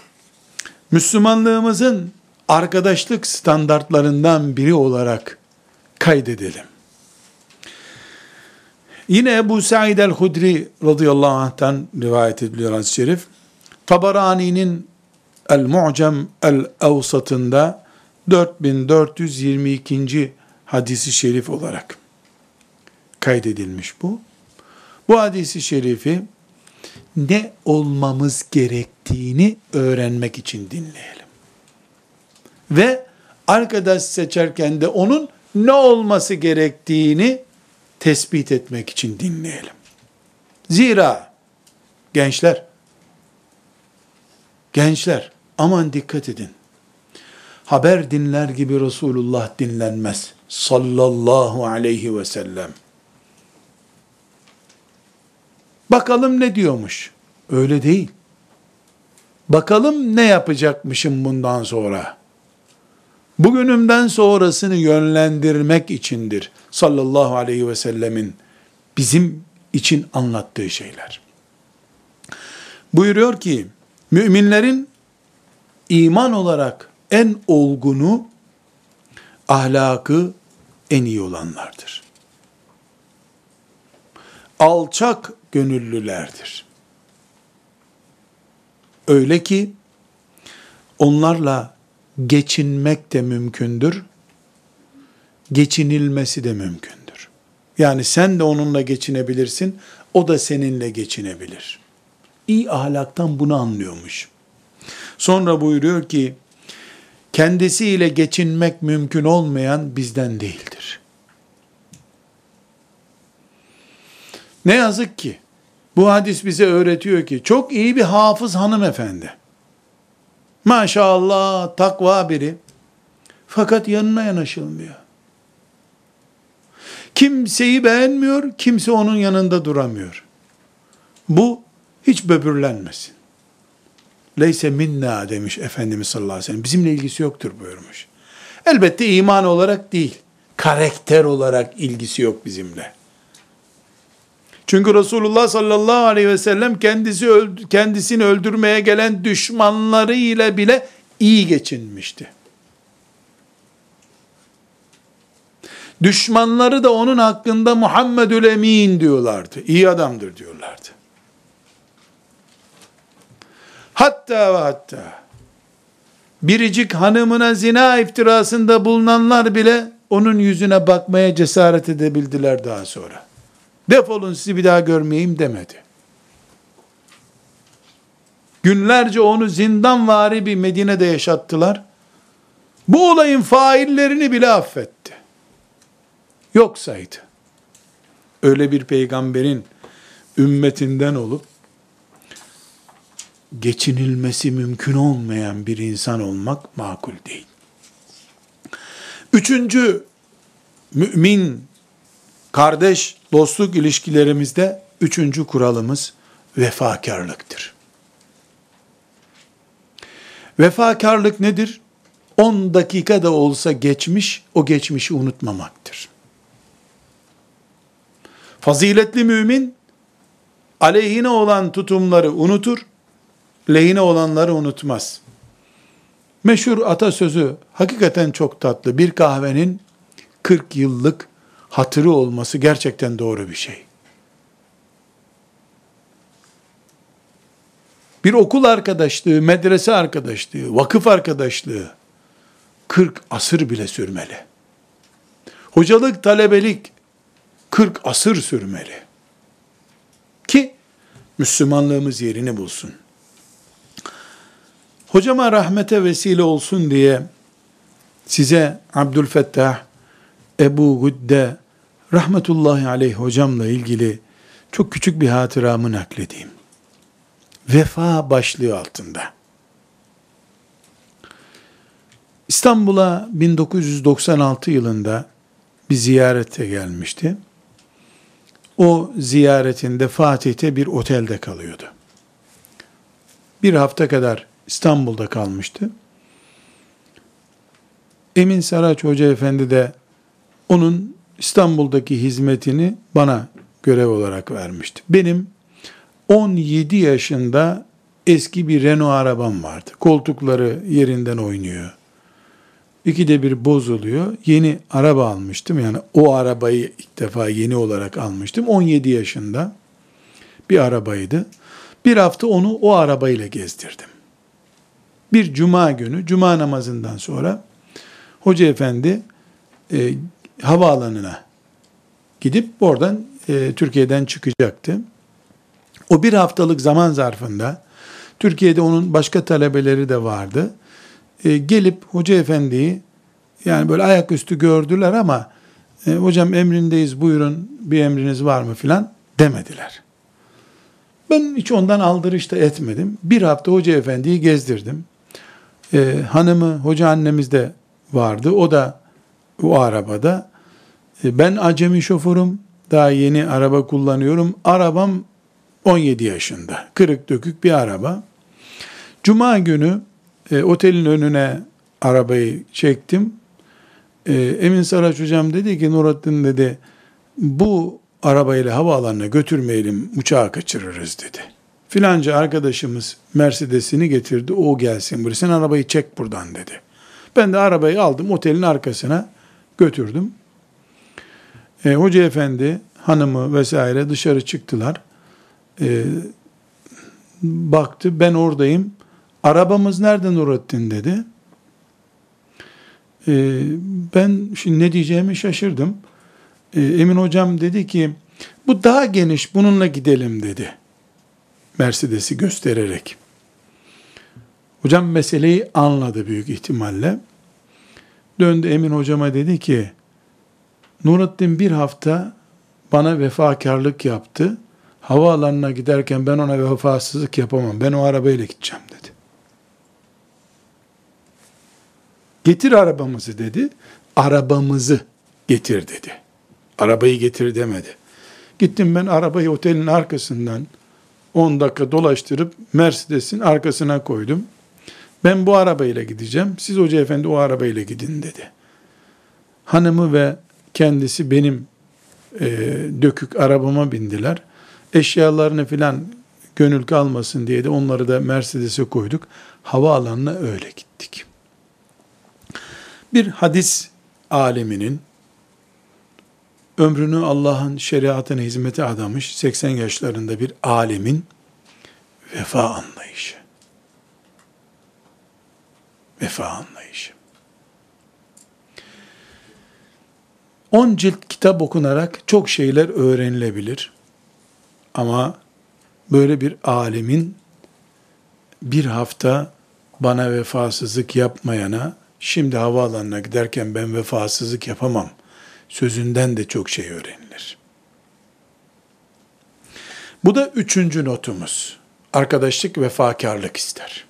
Müslümanlığımızın arkadaşlık standartlarından biri olarak kaydedelim. Yine Ebu Sa'id el-Hudri radıyallahu anh'tan rivayet ediliyor hadis-i şerif. Tabarani'nin El-Mu'cem el-Evsat'ında 4422. hadisi şerif olarak kaydedilmiş bu. Bu hadisi şerifi ne olmamız gerektiğini öğrenmek için dinleyelim. Ve arkadaş seçerken de onun ne olması gerektiğini tespit etmek için dinleyelim. Zira gençler, gençler aman dikkat edin. Haber dinler gibi Resulullah dinlenmez. Sallallahu aleyhi ve sellem. Bakalım ne diyormuş. Öyle değil. Bakalım ne yapacakmışım bundan sonra. Bugünümden sonrasını yönlendirmek içindir. Sallallahu aleyhi ve sellemin bizim için anlattığı şeyler. Buyuruyor ki, müminlerin iman olarak en olgunu, ahlakı en iyi olanlardır. Alçak gönüllülerdir. Öyle ki onlarla geçinmek de mümkündür, geçinilmesi de mümkündür. Yani sen de onunla geçinebilirsin, o da seninle geçinebilir. İyi ahlaktan bunu anlıyormuş. Sonra buyuruyor ki, kendisiyle geçinmek mümkün olmayan bizden değildir. Ne yazık ki bu hadis bize öğretiyor ki çok iyi bir hafız hanımefendi. Maşallah takva biri. Fakat yanına yanaşılmıyor. Kimseyi beğenmiyor, kimse onun yanında duramıyor. Bu hiç böbürlenmesin. Leyse minna demiş Efendimiz sallallahu aleyhi ve sellem. Bizimle ilgisi yoktur buyurmuş. Elbette iman olarak değil, karakter olarak ilgisi yok bizimle. Çünkü Resulullah sallallahu aleyhi ve sellem kendisi öldü, kendisini öldürmeye gelen düşmanları ile bile iyi geçinmişti. Düşmanları da onun hakkında Muhammedül Emin diyorlardı. İyi adamdır diyorlardı. Hatta ve hatta biricik hanımına zina iftirasında bulunanlar bile onun yüzüne bakmaya cesaret edebildiler daha sonra. Defolun sizi bir daha görmeyeyim demedi. Günlerce onu zindanvari bir Medine'de yaşattılar. Bu olayın faillerini bile affetti. Yok saydı. Öyle bir peygamberin ümmetinden olup geçinilmesi mümkün olmayan bir insan olmak makul değil. Üçüncü mümin kardeş dostluk ilişkilerimizde üçüncü kuralımız vefakarlıktır. Vefakarlık nedir? 10 dakika da olsa geçmiş, o geçmişi unutmamaktır. Faziletli mümin, aleyhine olan tutumları unutur, lehine olanları unutmaz. Meşhur atasözü hakikaten çok tatlı. Bir kahvenin 40 yıllık hatırı olması gerçekten doğru bir şey. Bir okul arkadaşlığı, medrese arkadaşlığı, vakıf arkadaşlığı 40 asır bile sürmeli. Hocalık, talebelik 40 asır sürmeli. Ki Müslümanlığımız yerini bulsun. Hocama rahmete vesile olsun diye size Abdülfettah Ebu Gudde rahmetullahi aleyh hocamla ilgili çok küçük bir hatıramı nakledeyim. Vefa başlığı altında. İstanbul'a 1996 yılında bir ziyarete gelmişti. O ziyaretinde Fatih'te bir otelde kalıyordu. Bir hafta kadar İstanbul'da kalmıştı. Emin Saraç Hoca Efendi de onun İstanbul'daki hizmetini bana görev olarak vermişti. Benim 17 yaşında eski bir Renault arabam vardı. Koltukları yerinden oynuyor. İkide bir bozuluyor. Yeni araba almıştım. Yani o arabayı ilk defa yeni olarak almıştım. 17 yaşında bir arabaydı. Bir hafta onu o arabayla gezdirdim. Bir cuma günü, cuma namazından sonra hoca efendi e, havaalanına gidip oradan e, Türkiye'den çıkacaktı. O bir haftalık zaman zarfında Türkiye'de onun başka talebeleri de vardı. E, gelip hoca efendiyi yani böyle ayaküstü gördüler ama e, hocam emrindeyiz buyurun bir emriniz var mı filan demediler. Ben hiç ondan aldırış da etmedim. Bir hafta hoca efendiyi gezdirdim. E, hanımı hoca annemiz de vardı. O da o arabada. E, ben acemi şoförüm. Daha yeni araba kullanıyorum. Arabam 17 yaşında. Kırık dökük bir araba. Cuma günü e, otelin önüne arabayı çektim. E, Emin Saraç hocam dedi ki Nurattin dedi bu arabayla havaalanına götürmeyelim uçağı kaçırırız dedi. Filanca arkadaşımız Mercedes'ini getirdi o gelsin buraya sen arabayı çek buradan dedi. Ben de arabayı aldım otelin arkasına Götürdüm. E, Hoca efendi, hanımı vesaire dışarı çıktılar. E, baktı, ben oradayım. Arabamız nerede Nurattin dedi. E, ben şimdi ne diyeceğimi şaşırdım. E, Emin hocam dedi ki, bu daha geniş, bununla gidelim dedi. Mercedes'i göstererek. Hocam meseleyi anladı büyük ihtimalle. Döndü Emin hocama dedi ki, Nurattin bir hafta bana vefakarlık yaptı. Havaalanına giderken ben ona vefasızlık yapamam. Ben o arabayla gideceğim dedi. Getir arabamızı dedi. Arabamızı getir dedi. Arabayı getir demedi. Gittim ben arabayı otelin arkasından 10 dakika dolaştırıp Mercedes'in arkasına koydum. Ben bu arabayla gideceğim. Siz hoca efendi o arabayla gidin dedi. Hanımı ve kendisi benim e, dökük arabama bindiler. Eşyalarını filan gönül kalmasın diye de onları da Mercedes'e koyduk. Havaalanına öyle gittik. Bir hadis aleminin ömrünü Allah'ın şeriatına hizmete adamış 80 yaşlarında bir alemin vefa anlayışı. Vefa anlayışı. 10 cilt kitap okunarak çok şeyler öğrenilebilir. Ama böyle bir alemin bir hafta bana vefasızlık yapmayana şimdi havaalanına giderken ben vefasızlık yapamam sözünden de çok şey öğrenilir. Bu da üçüncü notumuz. Arkadaşlık vefakarlık ister.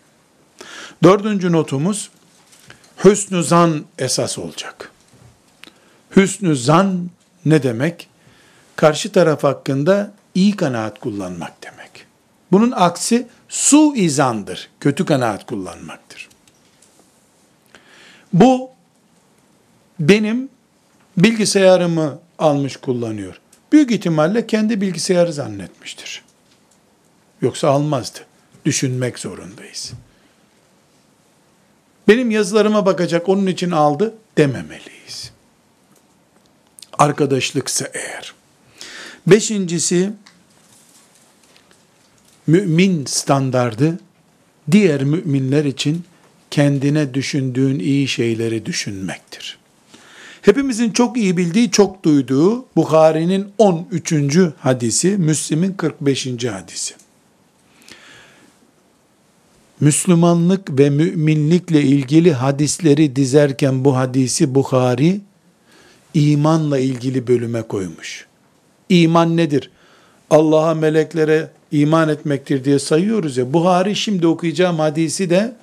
Dördüncü notumuz hüsnü zan esas olacak. Hüsnü zan ne demek? Karşı taraf hakkında iyi kanaat kullanmak demek. Bunun aksi su izandır. Kötü kanaat kullanmaktır. Bu benim bilgisayarımı almış kullanıyor. Büyük ihtimalle kendi bilgisayarı zannetmiştir. Yoksa almazdı. Düşünmek zorundayız. Benim yazılarıma bakacak onun için aldı dememeliyiz. Arkadaşlıksa eğer. Beşincisi, mümin standardı diğer müminler için kendine düşündüğün iyi şeyleri düşünmektir. Hepimizin çok iyi bildiği, çok duyduğu Bukhari'nin 13. hadisi, Müslim'in 45. hadisi. Müslümanlık ve müminlikle ilgili hadisleri dizerken bu hadisi Bukhari imanla ilgili bölüme koymuş. İman nedir? Allah'a, meleklere iman etmektir diye sayıyoruz ya. Buhari şimdi okuyacağım hadisi de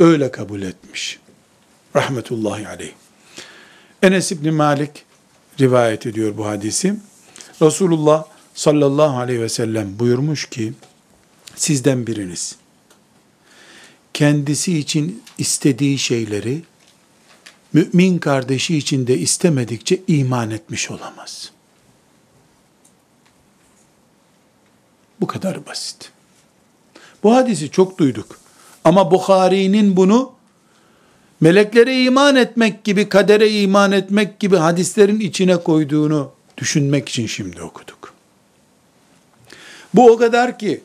öyle kabul etmiş. Rahmetullahi aleyh. Enes İbni Malik rivayet ediyor bu hadisi. Resulullah sallallahu aleyhi ve sellem buyurmuş ki, sizden biriniz, kendisi için istediği şeyleri, mümin kardeşi için de istemedikçe iman etmiş olamaz. Bu kadar basit. Bu hadisi çok duyduk. Ama Bukhari'nin bunu meleklere iman etmek gibi, kadere iman etmek gibi hadislerin içine koyduğunu düşünmek için şimdi okuduk. Bu o kadar ki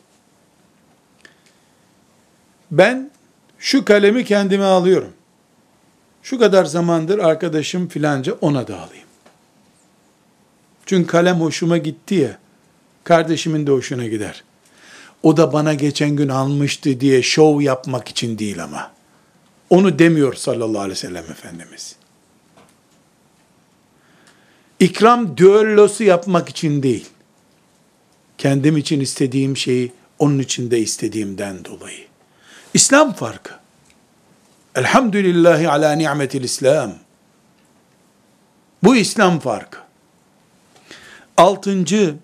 ben şu kalemi kendime alıyorum. Şu kadar zamandır arkadaşım filanca ona da alayım. Çünkü kalem hoşuma gitti ya, kardeşimin de hoşuna gider. O da bana geçen gün almıştı diye şov yapmak için değil ama. Onu demiyor sallallahu aleyhi ve sellem Efendimiz. İkram düellosu yapmak için değil. Kendim için istediğim şeyi onun için de istediğimden dolayı. İslam farkı. Elhamdülillahi ala ni'metil İslam. Bu İslam farkı. Altıncı,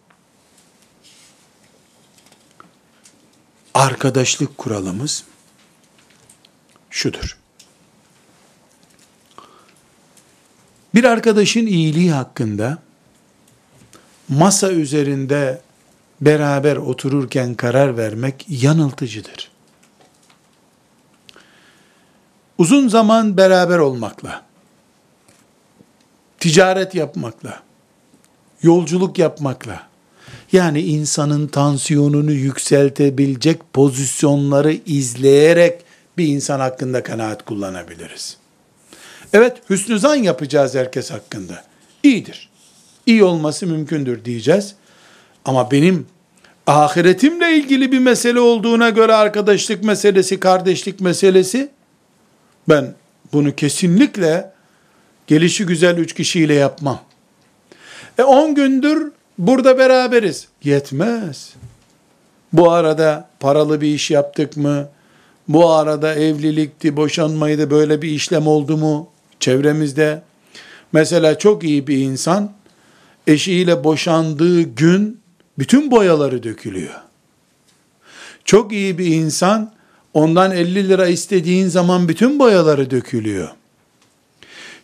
arkadaşlık kuralımız şudur. Bir arkadaşın iyiliği hakkında masa üzerinde beraber otururken karar vermek yanıltıcıdır. Uzun zaman beraber olmakla, ticaret yapmakla, yolculuk yapmakla, yani insanın tansiyonunu yükseltebilecek pozisyonları izleyerek bir insan hakkında kanaat kullanabiliriz. Evet, hüsnü zan yapacağız herkes hakkında. İyidir. İyi olması mümkündür diyeceğiz. Ama benim ahiretimle ilgili bir mesele olduğuna göre arkadaşlık meselesi, kardeşlik meselesi, ben bunu kesinlikle gelişi güzel üç kişiyle yapmam. E on gündür burada beraberiz. Yetmez. Bu arada paralı bir iş yaptık mı? Bu arada evlilikti, boşanmaydı, böyle bir işlem oldu mu? Çevremizde. Mesela çok iyi bir insan, eşiyle boşandığı gün bütün boyaları dökülüyor. Çok iyi bir insan, ondan 50 lira istediğin zaman bütün boyaları dökülüyor.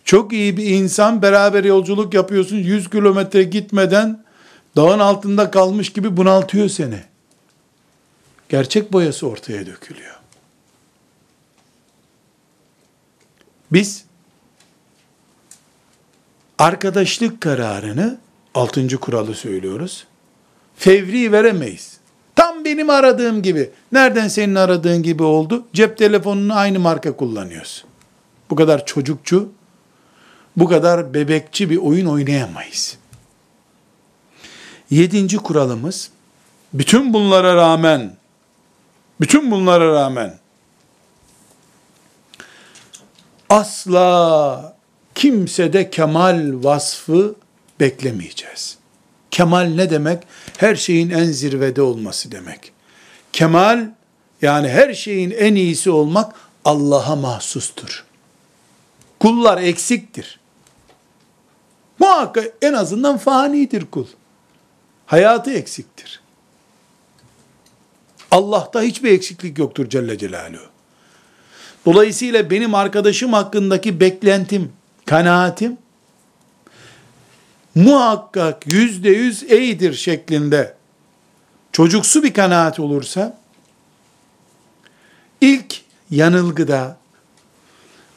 Çok iyi bir insan, beraber yolculuk yapıyorsun, 100 kilometre gitmeden dağın altında kalmış gibi bunaltıyor seni. Gerçek boyası ortaya dökülüyor. Biz arkadaşlık kararını altıncı kuralı söylüyoruz. Fevri veremeyiz. Tam benim aradığım gibi. Nereden senin aradığın gibi oldu? Cep telefonunu aynı marka kullanıyoruz. Bu kadar çocukçu, bu kadar bebekçi bir oyun oynayamayız. Yedinci kuralımız, bütün bunlara rağmen, bütün bunlara rağmen, asla kimsede kemal vasfı beklemeyeceğiz. Kemal ne demek? Her şeyin en zirvede olması demek. Kemal yani her şeyin en iyisi olmak Allah'a mahsustur. Kullar eksiktir. Muhakkak en azından fanidir kul. Hayatı eksiktir. Allah'ta hiçbir eksiklik yoktur Celle Celaluhu. Dolayısıyla benim arkadaşım hakkındaki beklentim, kanaatim muhakkak yüzde yüz iyidir şeklinde çocuksu bir kanaat olursa ilk yanılgıda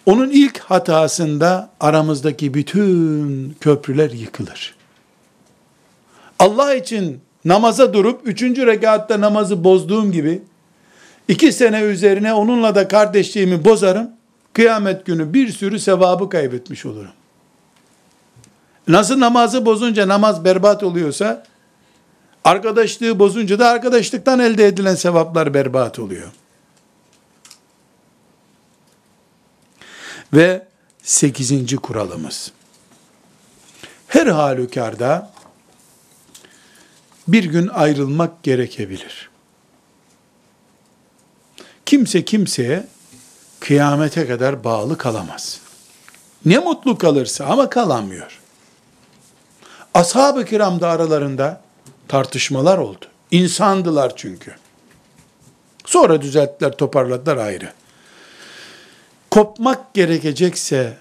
onun ilk hatasında aramızdaki bütün köprüler yıkılır. Allah için namaza durup üçüncü rekatta namazı bozduğum gibi iki sene üzerine onunla da kardeşliğimi bozarım. Kıyamet günü bir sürü sevabı kaybetmiş olurum. Nasıl namazı bozunca namaz berbat oluyorsa, arkadaşlığı bozunca da arkadaşlıktan elde edilen sevaplar berbat oluyor. Ve sekizinci kuralımız. Her halükarda bir gün ayrılmak gerekebilir. Kimse kimseye kıyamete kadar bağlı kalamaz. Ne mutlu kalırsa ama kalamıyor. Ashab-ı kiramda aralarında tartışmalar oldu. İnsandılar çünkü. Sonra düzelttiler, toparladılar ayrı. Kopmak gerekecekse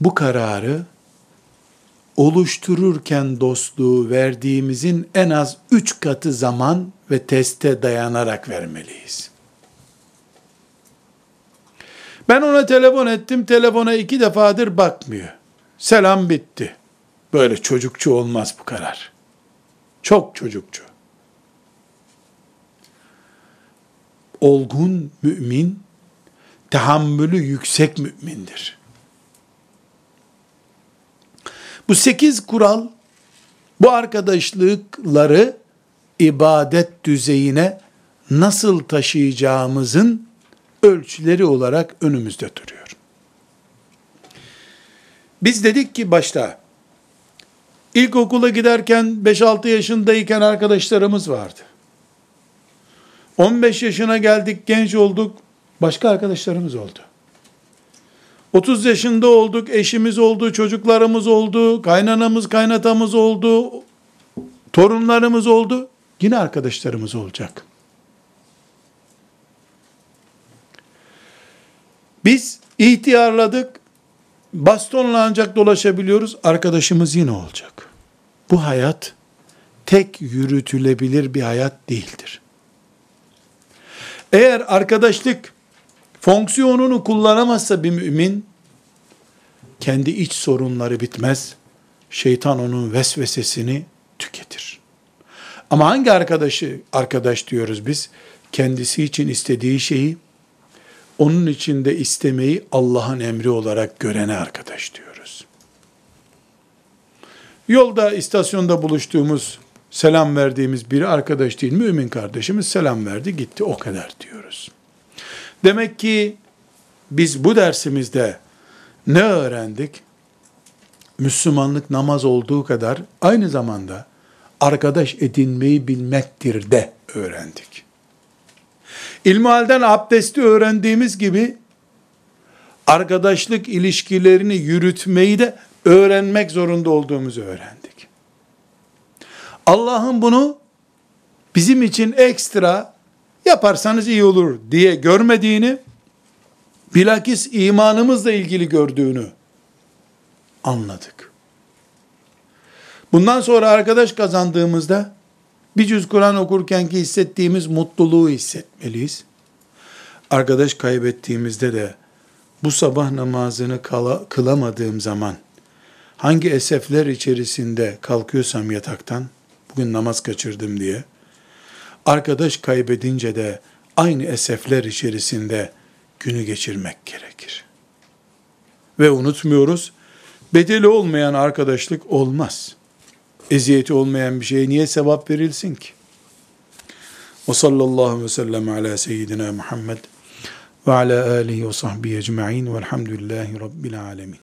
bu kararı oluştururken dostluğu verdiğimizin en az üç katı zaman ve teste dayanarak vermeliyiz. Ben ona telefon ettim, telefona iki defadır bakmıyor. Selam bitti. Böyle çocukçu olmaz bu karar. Çok çocukçu. Olgun mümin, tahammülü yüksek mümindir. Bu sekiz kural, bu arkadaşlıkları ibadet düzeyine nasıl taşıyacağımızın ölçüleri olarak önümüzde duruyor. Biz dedik ki başta, İlkokula giderken 5-6 yaşındayken arkadaşlarımız vardı. 15 yaşına geldik, genç olduk, başka arkadaşlarımız oldu. 30 yaşında olduk, eşimiz oldu, çocuklarımız oldu, kaynanamız, kaynatamız oldu, torunlarımız oldu. Yine arkadaşlarımız olacak. Biz ihtiyarladık, bastonla ancak dolaşabiliyoruz, arkadaşımız yine olacak. Bu hayat tek yürütülebilir bir hayat değildir. Eğer arkadaşlık fonksiyonunu kullanamazsa bir mümin, kendi iç sorunları bitmez, şeytan onun vesvesesini tüketir. Ama hangi arkadaşı arkadaş diyoruz biz? Kendisi için istediği şeyi onun içinde istemeyi Allah'ın emri olarak görene arkadaş diyoruz. Yolda, istasyonda buluştuğumuz, selam verdiğimiz bir arkadaş değil, mümin kardeşimiz selam verdi, gitti, o kadar diyoruz. Demek ki biz bu dersimizde ne öğrendik? Müslümanlık namaz olduğu kadar aynı zamanda arkadaş edinmeyi bilmektir de öğrendik. İlmihalden abdesti öğrendiğimiz gibi arkadaşlık ilişkilerini yürütmeyi de öğrenmek zorunda olduğumuzu öğrendik. Allah'ın bunu bizim için ekstra yaparsanız iyi olur diye görmediğini, bilakis imanımızla ilgili gördüğünü anladık. Bundan sonra arkadaş kazandığımızda bir cüz Kur'an okurken hissettiğimiz mutluluğu hissetmeliyiz. Arkadaş kaybettiğimizde de bu sabah namazını kala, kılamadığım zaman hangi esefler içerisinde kalkıyorsam yataktan, bugün namaz kaçırdım diye, arkadaş kaybedince de aynı esefler içerisinde günü geçirmek gerekir. Ve unutmuyoruz, bedeli olmayan arkadaşlık olmaz. Eziyeti olmayan bir şeye niye sevap verilsin ki? Ve sallallahu ve sellem ala seyyidina Muhammed ve ala alihi ve sahbihi ecma'in velhamdülillahi rabbil alemin.